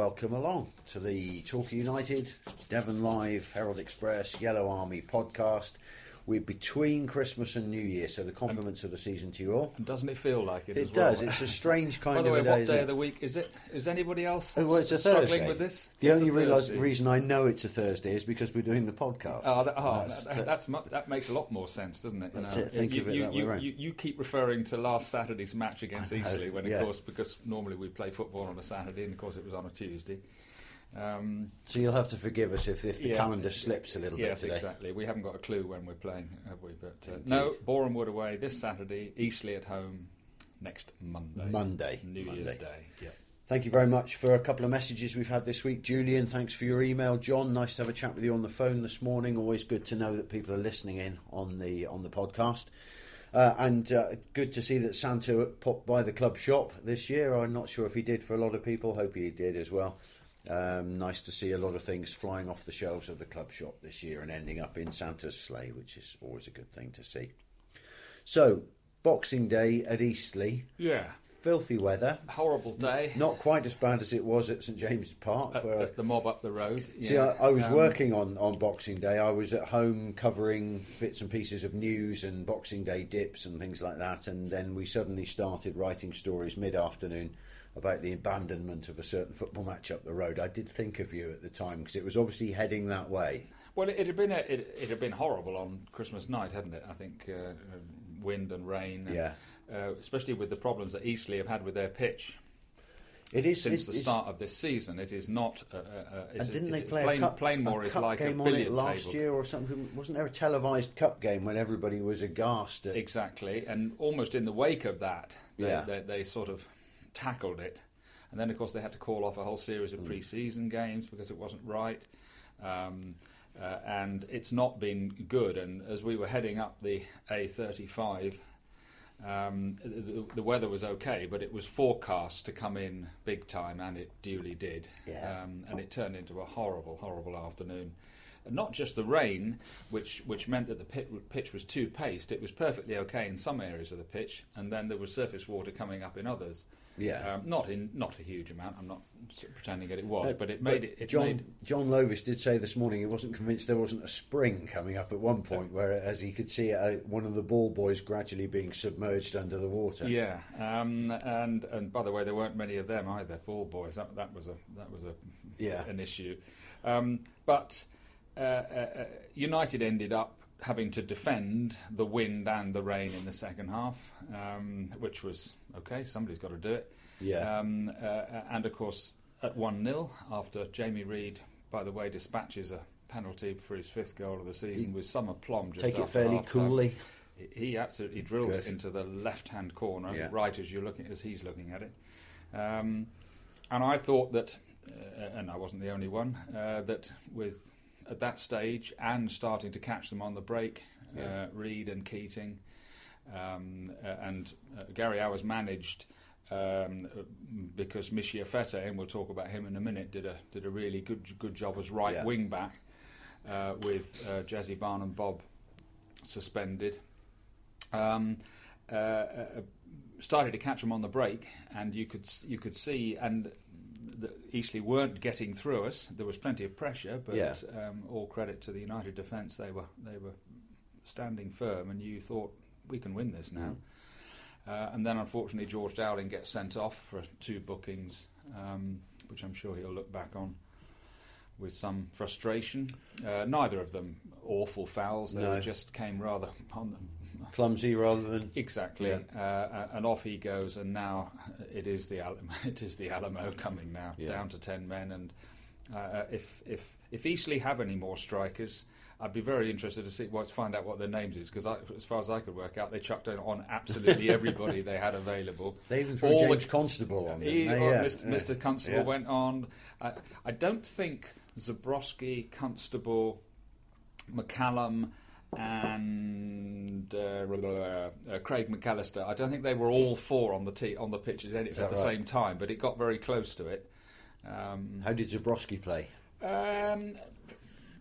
welcome along to the Torquay United, Devon Live, Herald Express, Yellow Army podcast. We're between Christmas and New Year, so the compliments of the season to you all. And doesn't it feel like it? It as well? does. It's a strange kind By the of way, a day. what day of the week is it? Is anybody else Oh, well, it's a struggling Thursday. with this? The It's only reason I know it's a Thursday is because we're doing the podcast. Oh, that, oh, That's that, that's mu- that makes a lot more sense, doesn't it? You That's know, it. Think you, of it you, that you, round. you, you keep referring to last Saturday's match against Eastleigh, when of yeah. course because normally we play football on a Saturday, and of course it was on a Tuesday. Um, so you'll have to forgive us if, if the Yeah. calendar slips a little yes, bit today. exactly. We haven't got a clue when we're playing, have we? But uh, no, Boreham Wood away this Saturday, Eastleigh at home next Monday. Monday. New Monday. Year's Day. Yeah. Thank you very much for a couple of messages we've had this week. Julian, thanks for your email. John, nice to have a chat with you on the phone this morning. Always good to know that people are listening in on the on the podcast. Uh, and uh, good to see that Santa popped by the club shop this year. I'm not sure if he did for a lot of people. Hope he did as well. Um, nice to see a lot of things flying off the shelves of the club shop this year and ending up in Santa's sleigh, which is always a good thing to see. So, Boxing Day at Eastleigh, Yeah. filthy weather. Horrible day. Not quite as bad as it was at St James's Park. at, where at the mob up the road. See. I, I was Um, working on, on Boxing Day. I was at home covering bits and pieces of news and Boxing Day dips and things like that. And then we suddenly started writing stories mid afternoon about the abandonment of a certain football match up the road. I did think of you at the time because it was obviously heading that way. Well, it, it had been a, it, it had been horrible on Christmas night, hadn't it? I think uh, uh, wind and rain. and, Yeah. Uh, especially with the problems that Eastleigh have had with their pitch It is since the start of this season. It is not. Uh, uh, uh, And didn't they play Plain, a cup, Plainmoor a is cup like a game on it last table. year or something? Wasn't there a televised cup game when everybody was aghast at Exactly, and almost in the wake of that, they, Yeah. they, they sort of tackled it, and then of course they had to call off a whole series Hmm. of pre-season games because it wasn't right, um, uh, and it's not been good. And as we were heading up the A35, um, the, the weather was okay, but it was forecast to come in big time, and it duly did. Yeah. Um, and it turned into a horrible, horrible afternoon. And not just the rain, which which meant that the pit, pitch was too paced. It was perfectly okay in some areas of the pitch, and then there was surface water coming up in others. Yeah. Um, not in not a huge amount. I'm not pretending that it was, No, but it made it. it John made, John Lovis did say this morning he wasn't convinced there wasn't a spring coming up at one point, where as he could see uh, one of the ball boys gradually being submerged under the water. Yeah, um, and and by the way, there weren't many of them either. Ball boys. That that was a that was a Yeah. an issue. Um, but uh, uh, uh, United ended up having to defend the wind and the rain in the second half, um, which was okay. Somebody's got to do it. Yeah. Um, uh, and of course, at one 0 after Jamie Reid, by the way, dispatches a penalty for his fifth goal of the season He- with some aplomb. Just Take it fairly half-time. coolly. He absolutely drilled Good. it into the left-hand corner, Yeah. right as you're looking as he's looking at it. Um, and I thought that, uh, and I wasn't the only one, uh, that with at that stage and starting to catch them on the break, Yeah. uh, Reid and Keating, um, uh, and uh, Gary Owers managed. Um, uh, because Michee Efete, and we'll talk about him in a minute, did a did a really good good job as right Yeah. wing back uh, with uh, Jazzi Barnum-Bobb suspended. Um, uh, uh, started to catch them on the break, and you could you could see, and the Eastleigh weren't getting through us. There was plenty of pressure, but Yeah. um, all credit to the United defence. They were they were standing firm, and you thought we can win this now. Uh, and then, unfortunately, George Dowling gets sent off for two bookings, um, which I'm sure he'll look back on with some frustration. Uh, neither of them awful fouls; they No. just came rather on them. Clumsy rather than Exactly, Yeah. uh, and off he goes, and now it is the Alamo, it is the Alamo coming now, Yeah. down to ten men. And uh, if if if Eastleigh have any more strikers, I'd be very interested to see well, find out what their names is because as far as I could work out, they chucked on absolutely everybody they had available. they even threw All James the- Constable on. He, didn't or Yeah, Mr. yeah. Mr. Constable Yeah. went on. I, I don't think Zabrowski, Constable, McCallum, and uh, uh, Craig McAllister. I don't think they were all four on the tee, on the pitch at, any, at the right? same time, but it got very close to it. Um, How did Zabrowski play? um,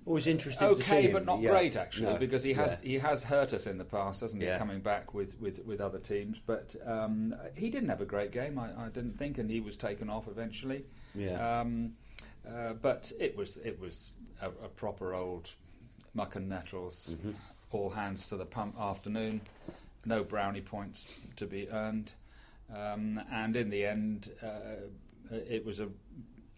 Always interesting to see okay, but not Yeah. great actually, No. because he has Yeah. he has hurt us in the past, hasn't he? Yeah. Coming back with, with, with other teams, but um, he didn't have a great game. I, I didn't think, and he was taken off eventually. Yeah. Um, uh, but it was it was a, a proper old muck and nettles, Mm-hmm. all hands to the pump afternoon. No brownie points to be earned, um, and in the end, uh, it was a.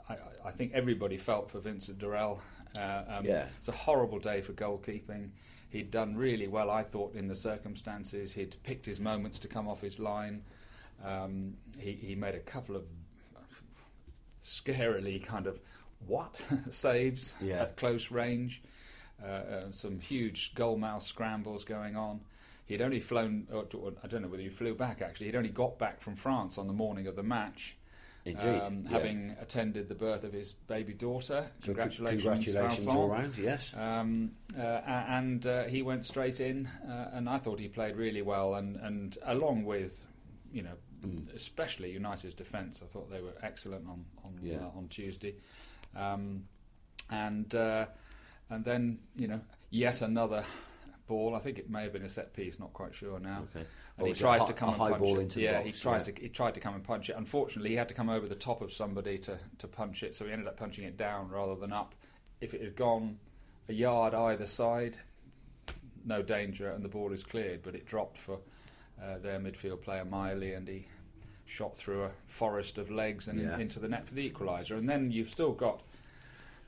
I, I think everybody felt for Vincent Dorel. Uh, um, Yeah. It's a horrible day for goalkeeping. He'd done really well, I thought, in the circumstances. He'd picked his moments to come off his line. Um, he, he made a couple of scarily kind of what saves Yeah. at close range. Uh, uh, some huge goal mouth scrambles going on. He'd only flown, or, or I don't know whether he flew back actually, he'd only got back from France on the morning of the match. Indeed. um, yeah. having attended the birth of his baby daughter. Congratulations, congratulations all round. Yes. Um, uh, and uh, he went straight in, uh, and I thought he played really well. And, and along with, you know, Mm. especially United's defence, I thought they were excellent on on, Yeah. uh, on Tuesday. Um, and uh, and then you know yet another ball. I think it may have been a set piece. Not quite sure now. Okay. And he tries to come and high punch ball it. yeah, box, he tries yeah. to he tried to come and punch it. Unfortunately, he had to come over the top of somebody to, to punch it, so he ended up punching it down rather than up. If it had gone a yard either side, no danger, and the ball is cleared. But it dropped for uh, their midfield player Miley, and he shot through a forest of legs and Yeah. into the net for the equaliser. And then you've still got.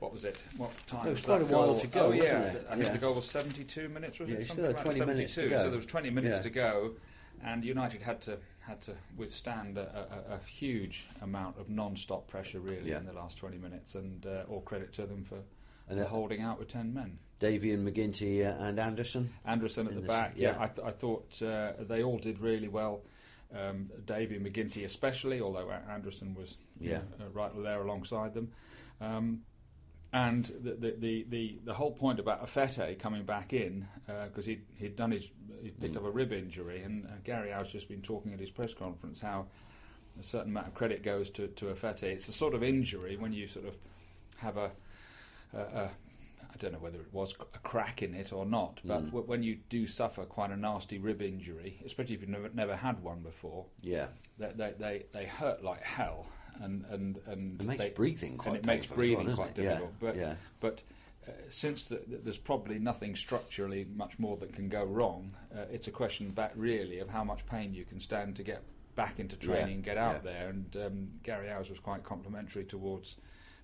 What was it? What time? There was that quite a while goal? to go, Oh yeah. I think Yeah. the goal was 72 minutes. Was Yeah, it something like 20 that? minutes to 72. go. So there was 20 minutes Yeah. to go, and United had to had to withstand a, a, a huge amount of non-stop pressure really in the last 20 minutes, and uh, all credit to them for, And for holding out with 10 men. Davy and McGinty uh, and Anderson. Anderson at the back, yeah, yeah. I, th- I thought uh, they all did really well. Um, Davy and McGinty especially, although Anderson was Yeah. know, uh, right there alongside them. Um, and the, the, the, the, whole point about Efete coming back in, because he'd, he'd done his, he picked Mm. up a rib injury, and uh, Gary Howe's just been talking at his press conference how a certain amount of credit goes to, to Efete. It's a sort of injury when you sort of have a, a, a I don't know whether it was a crack in it or not, but Mm. w- when you do suffer quite a nasty rib injury, especially if you've never, never had one before, Yeah. they, they, they, they hurt like hell. And, and, and It makes they, breathing quite and it makes breathing well, quite it? Yeah, difficult. But yeah. but uh, since the, the, there's probably nothing structurally much more that can go wrong, uh, it's a question back really of how much pain you can stand to get back into Yeah, training and get out yeah. there. And um, Gary Owers was quite complimentary towards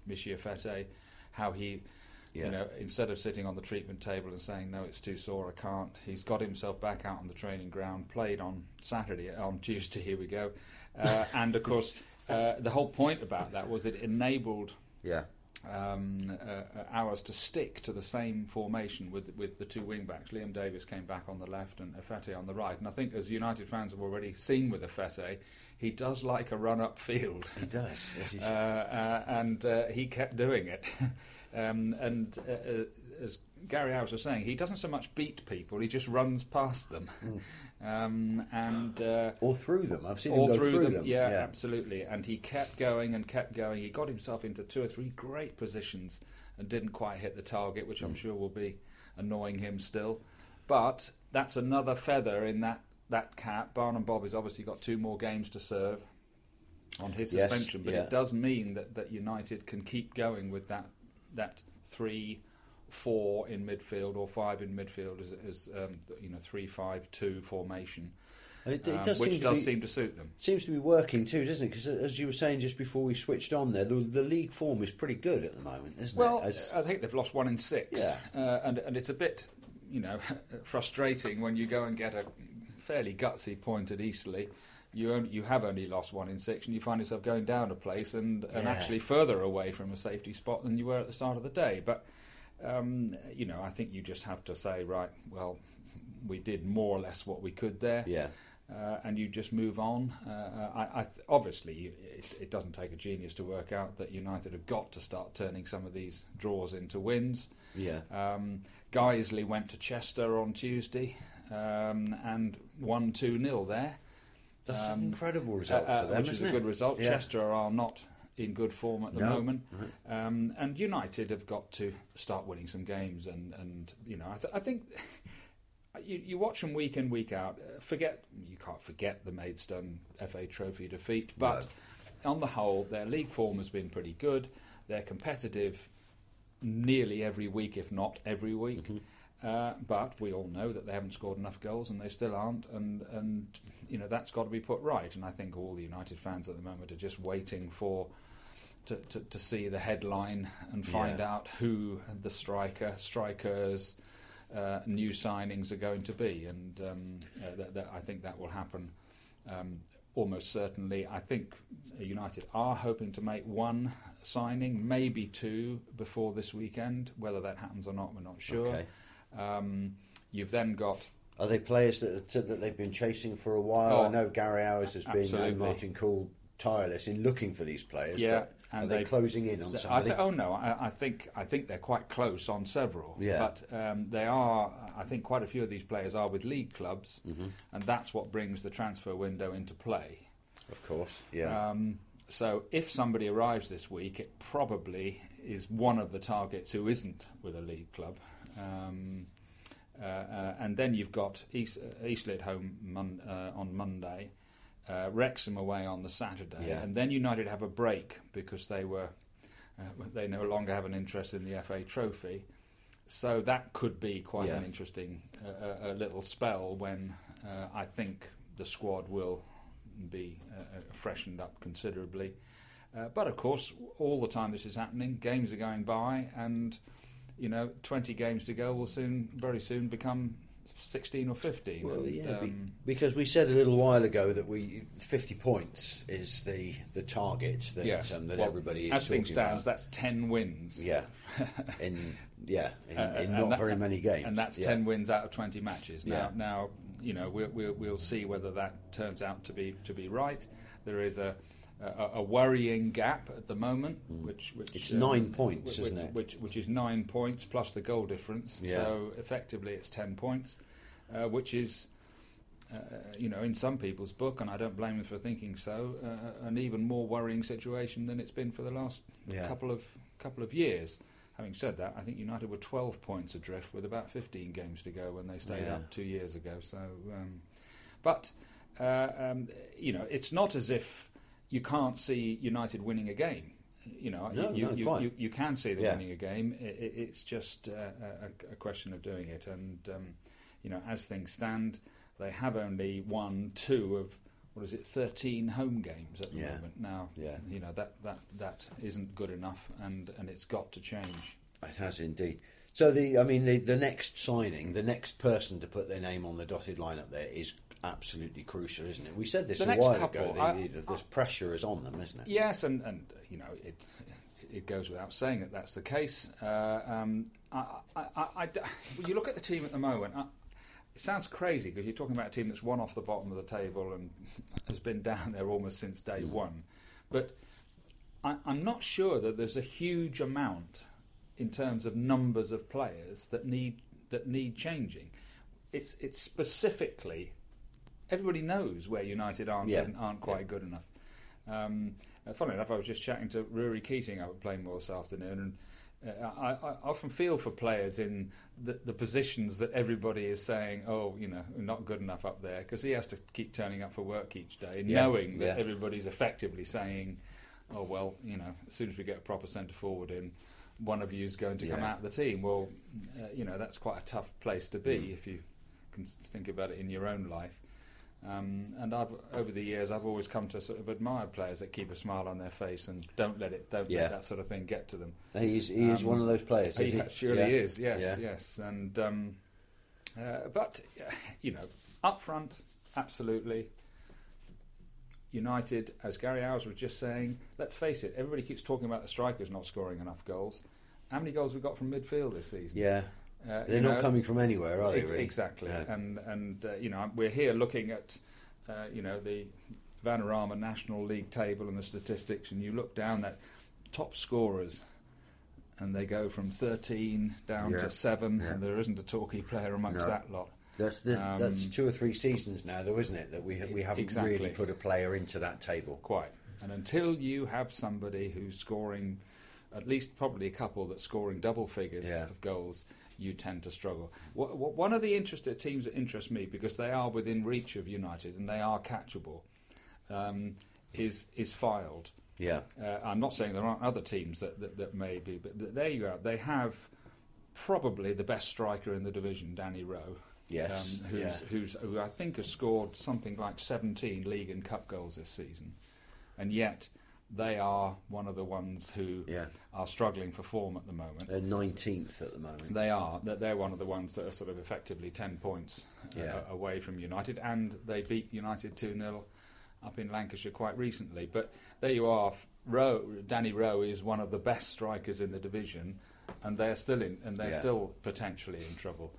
Michee Efete, how he. Yeah. You know, instead of sitting on the treatment table and saying no, it's too sore, I can't. He's got himself back out on the training ground. Played on Saturday, on Tuesday. Here we go, uh, and of course, uh, the whole point about that was it enabled Yeah. um, uh, uh, Owers to stick to the same formation with with the two wing backs. Liam Davis came back on the left and Efete on the right. And I think, as United fans have already seen with Efete, he does like a run up field. He does. Uh, uh, and uh, he kept doing it. um, and as Gary Owers was saying, he doesn't so much beat people; he just runs past them. Um, and uh, or through them. I've seen all him go through, them. them. Yeah, absolutely. And he kept going and kept going. He got himself into two or three great positions and didn't quite hit the target, which Mm. I'm sure will be annoying him still. But that's another feather in that, that cap. Barnum-Bobb has obviously got two more games to serve on his Yes, suspension, but yeah. it does mean that, that United can keep going with that that three four in midfield or five in midfield as, as um, you know three five two formation, And it, it um, which seem to does be, seem to suit them. seems to be working too, doesn't it? Because as you were saying just before we switched on there, the, the league form is pretty good at the moment, isn't Well, it? As- I think they've lost one in six, Yeah. uh, and and it's a bit, you know, frustrating when you go and get a fairly gutsy point at Eastleigh. You only, you have only lost one in six, and you find yourself going down a place and, and Yeah. actually further away from a safety spot than you were at the start of the day. But um, you know, I think you just have to say, right, well, we did more or less what we could there yeah. uh, and you just move on. Uh, I, I th- obviously, it, it doesn't take a genius to work out that United have got to start turning some of these draws into wins. Yeah. Um, Guiseley went to Chester on Tuesday um, and won 2 0 there. That's Um, an incredible result uh, uh, for them, which is a good result. Yeah. Chester are not in good form at the No. moment, um, and United have got to start winning some games. And, and you know, I, th- I think you, you watch them week in week out. uh, Forget you can't forget the Maidstone FA Trophy defeat, but on the whole, their league form has been pretty good. They're competitive nearly every week, if not every week. Uh, but we all know that they haven't scored enough goals, and they still aren't. And and you know that's got to be put right. And I think all the United fans at the moment are just waiting for to, to, to see the headline and find Yeah. out who the striker, strikers, uh, new signings are going to be. And um, uh, that, that, I think that will happen um, almost certainly. I think United are hoping to make one signing, maybe two, before this weekend. Whether that happens or not, we're not sure. Okay. Um, you've then got Are they players that that they've been chasing for a while? Oh, I know Gary Owers has been absolutely. and Martin Cool tireless in looking for these players. Yeah, and are they, they- closing in on somebody? th- oh no, I, I think I think they're quite close on several. Yeah. But um, they are. I think quite a few of these players are with league clubs, Mm-hmm. and that's what brings the transfer window into play. of course, yeah. Um, so if somebody arrives this week, it probably is one of the targets who isn't with a league club. Um, uh, uh, and then you've got East, uh, Eastleigh at home mon- uh, on Monday, uh, Wrexham away on the Saturday, Yeah. and then United have a break because they were uh, they no longer have an interest in the FA Trophy. So that could be quite an interesting uh, a little spell when uh, I think the squad will be uh, uh, freshened up considerably. Uh, but of course, all the time this is happening, games are going by, and you know, 20 games to go will soon, very soon, become 16 or 15. Well, and, yeah, um, because we said a little while ago that we 50 points is the the target that yes. um, that Well, everybody is as things talking stands, about. that's 10 wins. Yeah, in yeah in, Uh, in not that- very many games, And that's yeah. 10 wins out of 20 matches. Now, Yeah. now you know, we'll, we'll, we'll see whether that turns out to be to be right. There is a a, a worrying gap at the moment, which, which Hmm. It's um, nine points, which, isn't it? Which, which is nine points plus the goal difference. Yeah. So effectively, it's 10 points, uh, which is. Uh, you know, in some people's book, and I don't blame them for thinking so, uh, an even more worrying situation than it's been for the last Yeah. couple of couple of years. Having said that, I think United were 12 points adrift with about 15 games to go when they stayed Yeah. up two years ago. So, um, but uh, um, you know, it's not as if you can't see United winning a game. You know, No, you, no, you, you, you can see them Yeah. winning a game. I i it's just uh, a, a question of doing it. And um, you know, as things stand, they have only won two of what is it, 13 home games at the Yeah. moment. Now, Yeah. you know that, that that isn't good enough, and, and it's got to change. It has indeed. So the, I mean, the the next signing, the next person to put their name on the dotted line up there is absolutely crucial, isn't it? We said this The a while couple, ago. The, I- the, this pressure is on them, isn't it? Yes, and, and you know it it goes without saying that that's the case. Uh, um, I, I, I, I you look at the team at the moment, I, it sounds crazy because you're talking about a team that's one off the bottom of the table and has been down there almost since day one. But I, I'm not sure that there's a huge amount in terms of numbers of players that need that need changing. It's it's specifically everybody knows where United aren't Yeah. aren't quite good enough. Um, uh, funny enough, I was just chatting to Rory Keating out at Plainmoor this afternoon, and uh, I, I often feel for players in the, the positions that everybody is saying, "Oh, you know, not good enough up there," because he has to keep turning up for work each day, Yeah, knowing that yeah. everybody's effectively saying, "Oh, well, you know, as soon as we get a proper centre forward in." One of you is going to come out of the team. Well, uh, you know that's quite a tough place to be Mm. if you can think about it in your own life. Um, and I've over the years, I've always come to sort of admire players that keep a smile on their face and don't let it, don't Yeah. let that sort of thing get to them. He is, he is Um, one of those players. He is he? ha- surely Yeah. is, yes, Yeah. yes. And um, uh, but you know, up front, absolutely. United, as Gary Owers was just saying, let's face it, everybody keeps talking about the strikers not scoring enough goals. How many goals we got from midfield this season? Yeah, Uh, they're not know, coming from anywhere, are they? Ex- Really? Exactly, Yeah. and and uh, you know we're here looking at uh, you know the Vanarama National League table and the statistics, and you look down at top scorers, and they go from thirteen down Yeah. to seven, Yeah. and there isn't a Torquay player amongst No. that lot. That's the, that's Um, two or three seasons now, though, isn't it? That we we haven't Exactly. really put a player into that table. Quite, And until you have somebody who's scoring, at least probably a couple that's scoring double figures Yeah. of goals, you tend to struggle. One of the interested teams that interest me because they are within reach of United and they are catchable um, is is Fylde. Yeah. Uh, I'm not saying there aren't other teams that, that, that may be, but there you go. They have probably the best striker in the division, Danny Rowe. Yes. Um, who's, yeah. who's, who I think has scored something like 17 league and cup goals this season. And yet, they are one of the ones who Yeah. are struggling for form at the moment. They're 19th at the moment. They are. They're one of the ones that are sort of effectively 10 points uh, Yeah. away from United. And they beat United 2 0 up in Lancashire quite recently. But there you are. Rowe, Danny Rowe is one of the best strikers in the division, and they're still in, and they're Yeah. still potentially in trouble.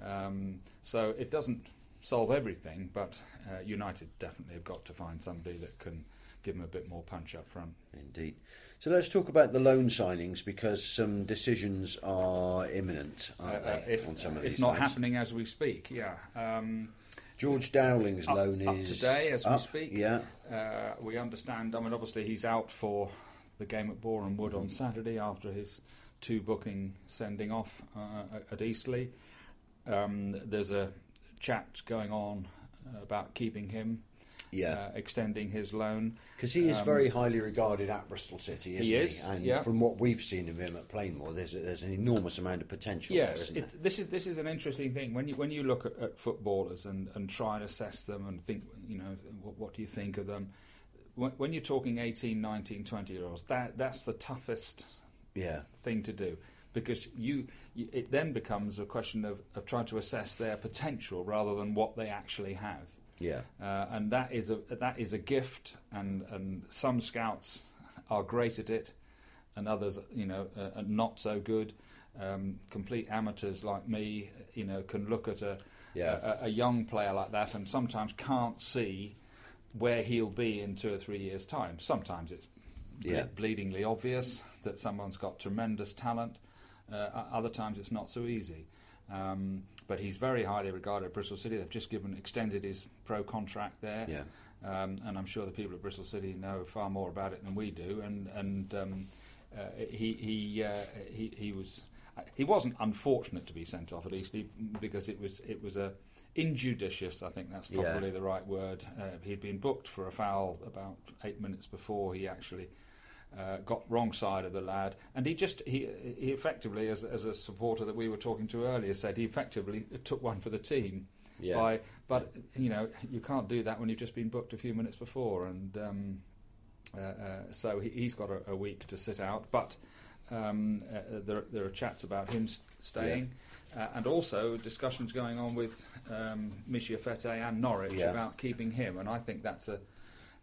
Um, so it doesn't solve everything, but uh, United definitely have got to find somebody that can give them a bit more punch up front. Indeed. So let's talk about the loan signings because some decisions are imminent, aren't Uh, uh, they, if, on some of if these not lads? happening as we speak, yeah. Um, George Dowling's Up- loan up is today as we speak. Yeah. Uh, we understand. I mean, obviously, he's out for the game at Boreham Wood on Saturday after his two booking sending off uh, at Eastleigh. Um, there's a chat going on about keeping him, Yeah. uh, extending his loan. Because he is um, very highly regarded at Bristol City, isn't He he? is, And yeah. from what we've seen of him at Plainmoor, there's, there's an enormous amount of potential there, Yes, isn't it, this is this is an interesting thing when you when you look at, at footballers and, and try and assess them and think you know what, what do you think of them when, when you're talking 18 19 20 year olds that that's the toughest Yeah. thing to do because you, you it then becomes a question of, of trying to assess their potential rather than what they actually have Yeah. uh, and that is a that is a gift and and some scouts are great at it and others you know are not so good um, complete amateurs like me you know can look at a, Yeah. a a young player like that and sometimes can't see where he'll be in two or three years time sometimes it's ble- Yeah. bleedingly obvious that someone's got tremendous talent uh, other times it's not so easy um, but he's very highly regarded at Bristol City. They've just given extended his pro contract there, Yeah. um, and I'm sure the people at Bristol City know far more about it than we do. And and um, uh, he he, uh, he he was he wasn't unfortunate to be sent off at Eastleigh because it was it was a injudicious. I think that's Yeah. probably the right word. Uh, he'd been booked for a foul about eight minutes before he actually. Uh, got wrong side of the lad, and he just he he effectively, as as a supporter that we were talking to earlier, said he effectively took one for the team. Yeah. By, but you know you can't do that when you've just been booked a few minutes before, and um, uh, uh, so he, he's got a, a week to sit out. But um, uh, there, there are chats about him staying, uh, and also discussions going on with um, Michee Efete and Norwich Yeah. about keeping him, and I think that's a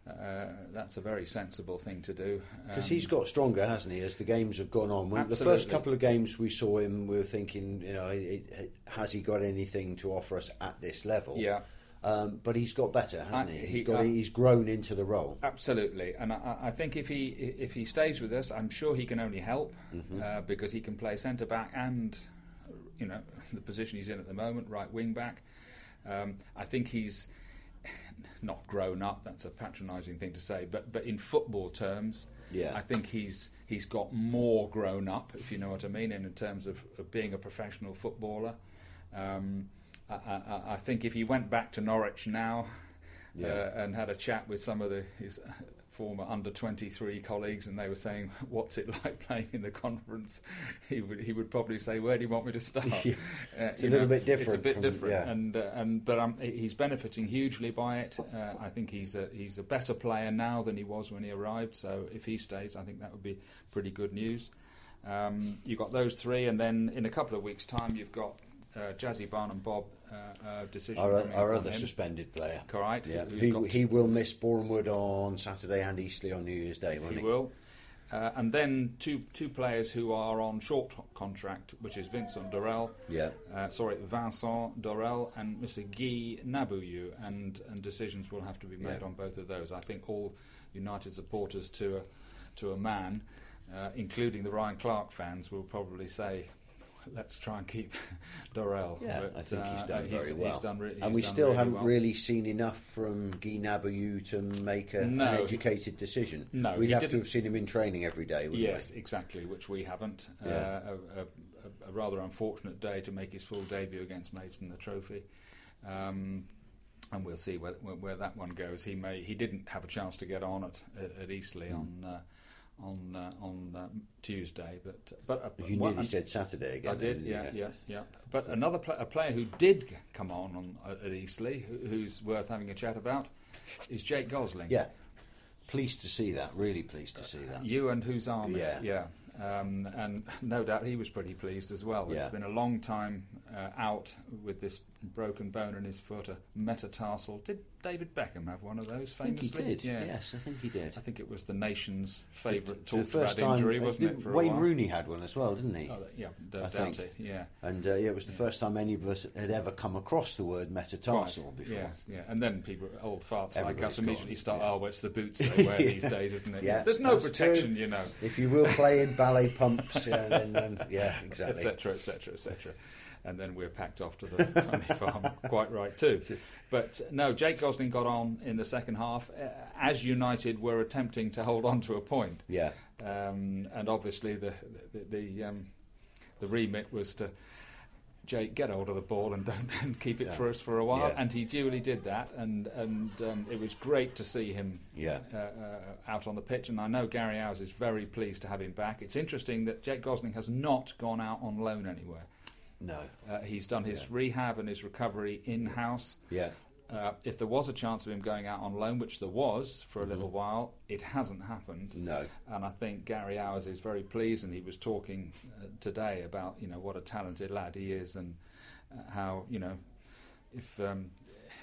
uh, that's a very sensible thing to do. Because Um, he's got stronger, hasn't he, as the games have gone on? When- The first couple of games we saw him, we were thinking, you know, it, it, has he got anything to offer us at this level? yeah. Um, but he's got better, hasn't I- he? he- He's, got, uh, he's grown into the role. Absolutely, and I, I think if he if he stays with us, I'm sure he can only help Mm-hmm. uh, because he can play centre back and you know the position he's in at the moment, right wing back. Um, I think he's not grown up. That's a patronising thing to say, but but in football terms, Yeah. I think he's he's got more grown up, if you know what I mean, in, terms of, of being a professional footballer. Um, I, I, I think if he went back to Norwich now Yeah. uh, and had a chat with some of the, his former under 23 colleagues and they were saying what's it like playing in the conference he would he would probably say where do you want me to start Yeah. Uh, It's a little bit different. it's a bit from- different yeah. and uh, and but um, he's benefiting hugely by it uh, I think he's a he's a better player now than he was when he arrived so if he stays I think that would be pretty good news um, you've got those three and then in a couple of weeks time you've got uh, Jazzi Barnum-Bobb uh, uh, decision Our, our other suspended player. Correct. Yeah, who's he, he will miss Bournemouth on Saturday and Eastleigh on New Year's Day, won't He he? will. Uh, and then two two players who are on short contract, which is Vincent Dorel, Yeah, uh, sorry, Vincent Dorel and Mr. Guy Nabuyu, and and decisions will have to be made Yeah. on both of those. I think all United supporters to a to a man, uh, including the Ryan Clark fans, will probably say. Let's try and keep Dorel. Yeah, But, I think he's uh, done very well. He's done re- and we still really haven't well. really seen enough from Guy Nabayu to make a, No. an educated decision. No, We'd have to didn't- have seen him in training every day, wouldn't Yes, exactly, which we haven't. Yeah. Uh, a, a, a, rather unfortunate day to make his full debut against Maidstone the Trophy. Um, and we'll see where, where, where that one goes. He may he didn't have a chance to get on at, at, Eastleigh Hmm. on uh, on uh, on uh, Tuesday, but but we? You nearly said Saturday again. I did, didn't yeah, yeah, yeah. But another pla a player who did come on, on at Eastleigh, who, who's worth having a chat about, is Jake Gosling. Yeah. Pleased to see that. Really pleased to see that. You and whose army? Yeah. yeah. Um, and no doubt he was pretty pleased as well. Yeah. It's been a long time uh, out with this broken bone in his foot, a metatarsal. Did David Beckham have one of those? I think he did. Yeah. Yes, I think he did. I think it was the nation's favourite first about time, injury, wasn't it? Wayne? Rooney had one as well, didn't he? Oh, yeah, don't I think. it. Yeah. And uh, yeah, it was the first time any of us had ever come across the word metatarsal Right, before. Yes, yeah, and then people, old farts like us, immediately start. yeah. Oh, well, it's the boots they wear these days, isn't it? Yeah, There's no protection, true. you know, If you will play in ballet pumps, yeah, then, then yeah, exactly. etc., etc., etc. And then we're packed off to the funny farm. Quite right too. But no, Jake Gosling got on in the second half uh, as United were attempting to hold on to a point, Yeah, um, and obviously the the the, um, the remit was to. Jake, get hold of the ball and don't and keep it Yeah. for us for a while, Yeah. and he duly did that, and and um, it was great to see him yeah, uh, uh, out on the pitch, and I know Gary Owers is very pleased to have him back. It's interesting that Jake Gosling has not gone out on loan anywhere. No, Uh, he's done his Yeah. rehab and his recovery in house. yeah, Uh, if there was a chance of him going out on loan, which there was for a Mhm. little while, it hasn't happened. no, And I think Gary Owers is very pleased, and he was talking uh, today about you know what a talented lad he is, and uh, how you know if um,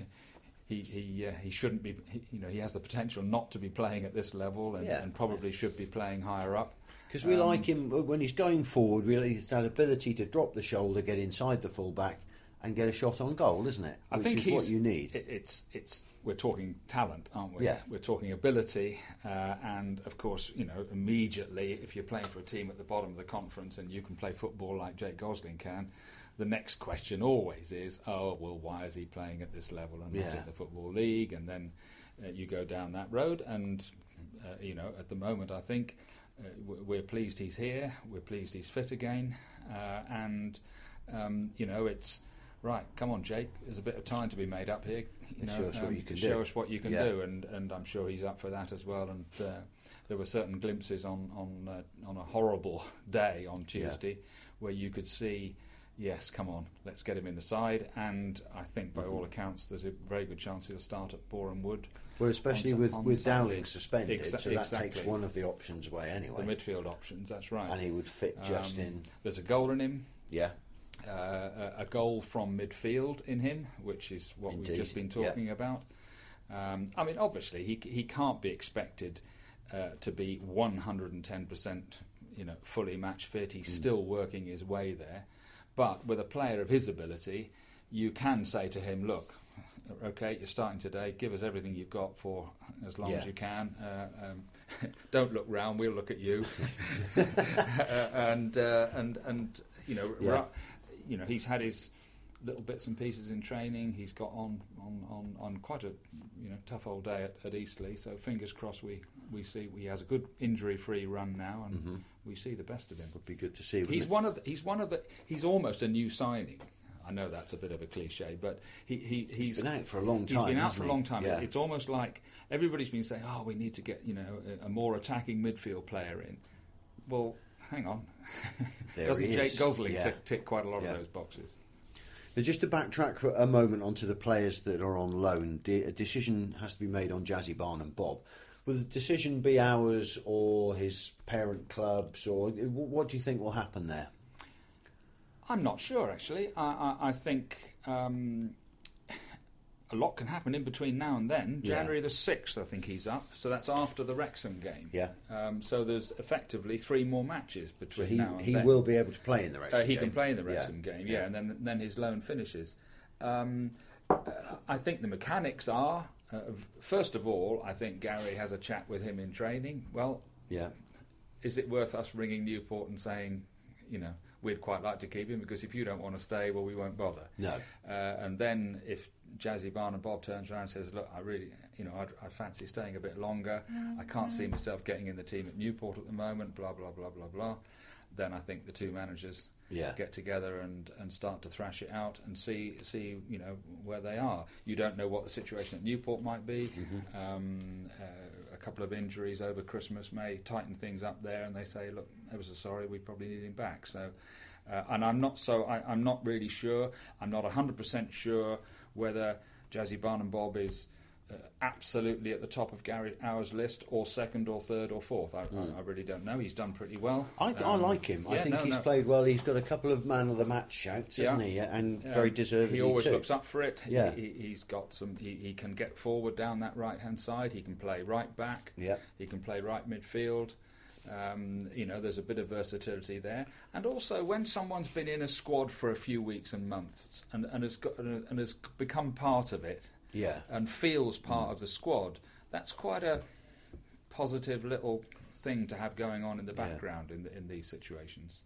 he he uh, he shouldn't be he, you know he has the potential not to be playing at this level, and, Yeah. and probably should be playing higher up. Because we Um, like him when he's going forward. We like that ability to drop the shoulder, get inside the fullback, and get a shot on goal, isn't it? I Which think is what you need. It, it's it's we're talking talent, aren't we? Yeah. We're talking ability, uh, and of course, you know, immediately if you're playing for a team at the bottom of the conference and you can play football like Jake Gosling can, the next question always is, oh well, why is he playing at this level and not in the football league? And then uh, you go down that road, and uh, you know, at the moment, I think. Uh, we're pleased he's here. We're pleased he's fit again, uh, and um, you know it's right. Come on, Jake. There's a bit of time to be made up here. You know, Show us what um, you can show do. us what you can Yeah. do, and, and I'm sure he's up for that as well. And uh, there were certain glimpses on on uh, on a horrible day on Yeah. Tuesday where you could see. Yes, come on, let's get him in the side. And I think, by Mhm. all accounts, there's a very good chance he'll start at Boreham Wood. Well, especially with, with Dowling suspended, Exa- so that exactly. takes one of the options away anyway. The midfield options, that's right. and he would fit just Um, in. There's a goal in him, Yeah, uh, a, a goal from midfield in him, which is what Indeed, we've just been yeah. talking about. Um, I mean, obviously, he he can't be expected uh, to be 110 percent, you know, fully match fit. He's Mm. still working his way there, but with a player of his ability, you can say to him, "Look, okay, you're starting today. Give us everything you've got for as long Yeah. as you can. Uh, um, don't look round. We'll look at you." uh, and uh, and and you know, Yeah. ra- you know, he's had his little bits and pieces in training. He's got on on, on, on quite a you know tough old day at, at Eastleigh. So fingers crossed we, we see he has a good injury free run now, and hmm we see the best of him. would be good to see. He's it? one of the, he's one of the he's almost a new signing. I know that's a bit of a cliche, but he, he he's He's been out for a long time. He's been out for a long time. Yeah. It's almost like everybody's been saying, "Oh, we need to get you know a, a more attacking midfield player in." Well, hang on, doesn't Jake. Gosling Yeah. tick, tick quite a lot Yeah. of those boxes? Now, just to backtrack for a moment onto the players that are on loan, a decision has to be made on Jazzi Barnum-Bobb. Will the decision be ours or his parent clubs, or what do you think will happen there? I'm not sure actually. I, I, I think um, a lot can happen in between now and then. Yeah. January the sixth, I think he's up. So that's after the Wrexham game. Yeah, Um, so there's effectively three more matches so between he now and then. he then. will be able to play in the Uh, Wrexham he game. can play in the Yeah. Wrexham game, yeah, Yeah. and then then his loan finishes. Um, uh, I think the mechanics are. Uh, first of all, I think Gary has a chat with him in training. Well, Yeah, is it worth us ringing Newport and saying, you know, we'd quite like to keep him because if you don't want to stay, well, we won't bother. No. Uh, and then if Jazzi Barnum-Bobb turns around and says, look, I really, you know, I'd, I fancy staying a bit longer. I can't see myself getting in the team at Newport at the moment. Blah blah blah blah blah. Then I think the two managers Yeah. get together and, and start to thrash it out and see see you know where they are. You don't know what the situation at Newport might be. Mm-hmm. Um, uh, a couple of injuries over Christmas may tighten things up there, and they say, look, ever so sorry, we probably need him back. So. Uh, and I'm not so I, I'm not really sure. I'm not 100% sure whether Jazzi Barnum-Bobb is absolutely at the top of Gary Owers's list, or second, or third, or fourth. I, I, I really don't know. He's done pretty well. I, I Um, like him. I think no, he's no. played well. He's got a couple of man of the match shouts, hasn't he? And Um, very deservedly He always too. looks up for it. Yeah. He, he, he's got some. He, he can get forward down that right hand side. He can play right back. Yeah. He can play right midfield. Um, you know, there's a bit of versatility there, and also when someone's been in a squad for a few weeks and months and, and has got and has become part of it Yeah. and feels part of the squad, that's quite a positive little thing to have going on in the background in in these situations.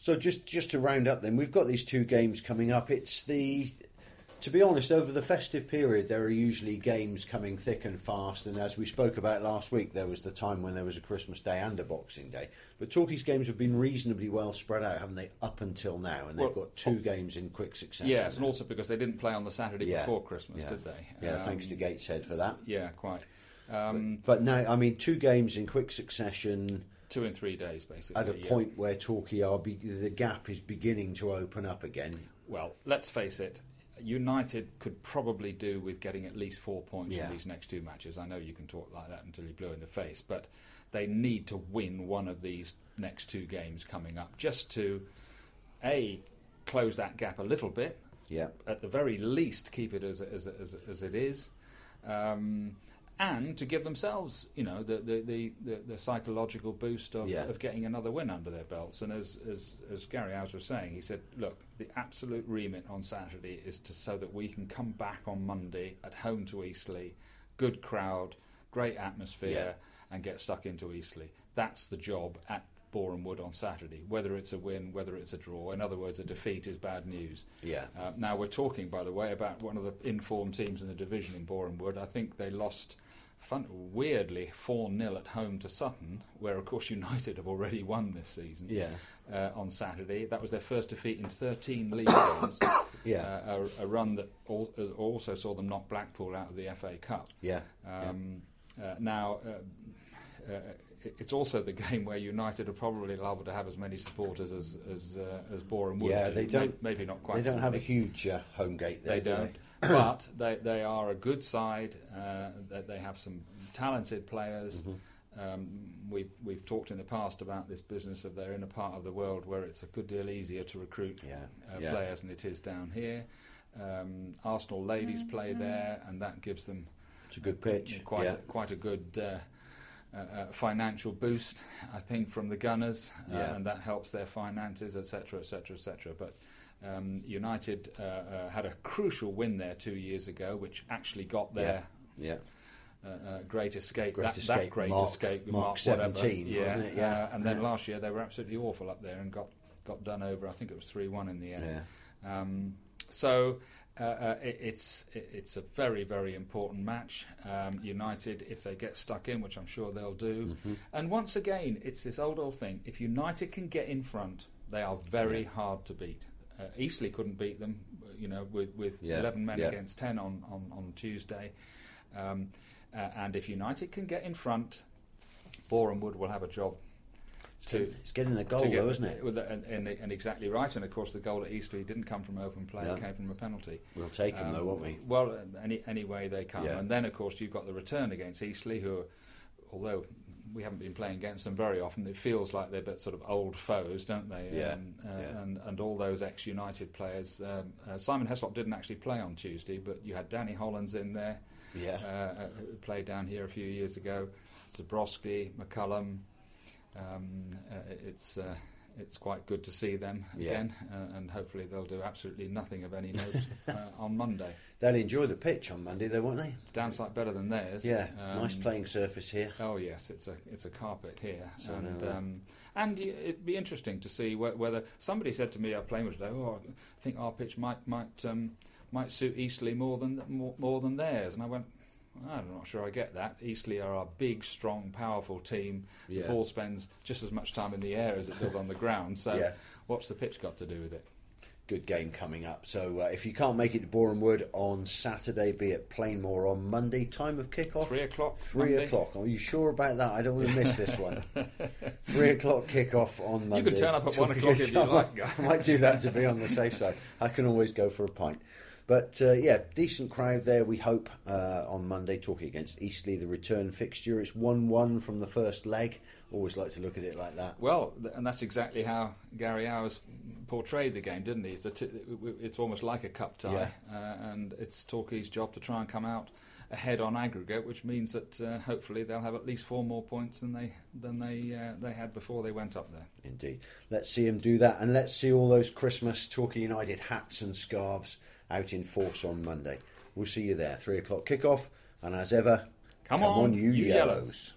So just just to round up, then we've got these two games coming up. It's the, to be honest, over the festive period there are usually games coming thick and fast. And as we spoke about last week, there was the time when there was a Christmas Day and a Boxing Day. But Torquay's games have been reasonably well spread out, haven't they? Up until now, and they've Well, got two games in quick succession. Yes, and also because they didn't play on the Saturday Yeah. before Christmas, Yeah. did they? yeah, thanks to Um, Gateshead for that. Yeah, quite. Um, But now, I mean, two games in quick succession two in three days, basically. at a yeah. point where Torquay are be- the gap is beginning to open up again. Well, let's face it. United could probably do with getting at least four points Yeah. from these next two matches. I know you can talk like that until you blue in the face, but they need to win one of these next two games coming up just to a close that gap a little bit. Yeah. At the very least, keep it as as as, as it is. Um, and to give themselves, you know, the the, the, the, the psychological boost of, Yeah. of getting another win under their belts. And as as, as Gary Owers was saying, he said, "Look, the absolute remit on Saturday is to so that we can come back on Monday at home to Eastleigh, good crowd, great atmosphere, and get stuck into Eastleigh. That's the job at Boreham Wood on Saturday. Whether it's a win, whether it's a draw. In other words, a defeat is bad news. Yeah. Uh, now we're talking, by the way, about one of the informed teams in the division in Boreham Wood. I think they lost, fun, weirdly, four 0 at home to Sutton, where of course United have already won this season. Yeah. Uh, on Saturday, that was their first defeat in 13 league games. Yeah. Uh, a, a run that al- also saw them knock Blackpool out of the FA Cup. Yeah. Um, uh, now, uh, uh, it's also the game where United are probably liable to have as many supporters as as, uh, as Boreham Wood. Yeah, they don't- Maybe not quite. They don't have a huge uh, home gate there. They do don't. but they, they are a good side. Uh, that they have some talented players. Mm-hmm. Um, we've we've talked in the past about this business of they're in a part of the world where it's a good deal easier to recruit Yeah, uh, yeah. players than it is down here. Um, Arsenal ladies play there, and that gives them It's a good pitch. quite yeah. a, quite a good uh, uh, uh, financial boost, I think, from the Gunners, uh, Yeah. and that helps their finances, etc., etc., etc. But um, United uh, uh, had a crucial win there two years ago, which actually got their yeah. Uh, uh, great escape. Great that, escape, that great Mark- escape, Mark whatever. 17, yeah. wasn't it? Yeah. Uh, and then Yeah. last year they were absolutely awful up there and got got done over. I think it was three one in the end. Yeah. Um, so uh, uh, it, it's it, it's a very very important match. Um, United, if they get stuck in, which I'm sure they'll do, Mm-hmm. and once again, it's this old old thing. If United can get in front, they are very Yeah. hard to beat. Uh, Eastleigh couldn't beat them, you know, with with Yeah, 11 men against 10 on on on Tuesday. Um, uh, and if United can get in front, Boreham Wood will have a job to It's getting the goal, get- though, isn't it? with the- and, and, and exactly right. And of course, the goal at Eastleigh didn't come from open play; No. it came from a penalty. We'll take them, though, Um, won't we? Well, uh, any any way they come, Yeah. and then of course you've got the return against Eastleigh, who, although we haven't been playing against them very often, it feels like they're but sort of old foes, don't they? Yeah, Um, uh, yeah. And and all those ex-United players. Um, uh, Simon Heslop didn't actually play on Tuesday, but you had Danny Hollands in there Yeah. uh, uh, who played down here a few years ago. Zabrowski, McCallum. Um, uh, it's uh, it's quite good to see them Yeah. again, uh, and hopefully they'll do absolutely nothing of any note uh, on Monday. They'll enjoy the pitch on Monday, though, won't they? It's damn sight better than theirs. Yeah, Um, nice playing surface here. Oh yes, it's a it's a carpet here, So, and uh, um, and it'd be interesting to see whe- whether somebody said to me at playing today, oh, I think our pitch might might um, might suit Eastleigh more than more, more than theirs, and I went. I'm not sure I get that. Eastleigh are a big, strong, powerful team. Yeah. The ball spends just as much time in the air as it does on the ground. So, Yeah. what's the pitch got to do with it? Good game coming up. So uh, if you can't make it to Boreham Wood on Saturday, be at Plainmoor on Monday. Time of kick-off? Three o'clock. Three Monday? o'clock. Are you sure about that? I don't want to miss this one. Three o'clock kick-off on Monday. You can turn up at one o'clock if you like, might- I might do that to be on the safe side. I can always go for a pint. But uh, yeah, decent crowd there. We hope uh, on Monday talking against Eastleigh, the return fixture. It's one-one from the first leg. Always like to look at it like that. Well, and that's exactly how Gary Owers portrayed the game, didn't he? It's, a t- it's almost like a cup tie, uh, and it's Torquay's job to try and come out ahead on aggregate, which means that uh, hopefully they'll have at least four more points than they than they uh, they had before they went up there. Indeed. Let's see him do that, and let's see all those Christmas Torquay United hats and scarves out in force on Monday. We'll see you there. Three o'clock kickoff, and as ever, Come on, you, you yellows. Yellows.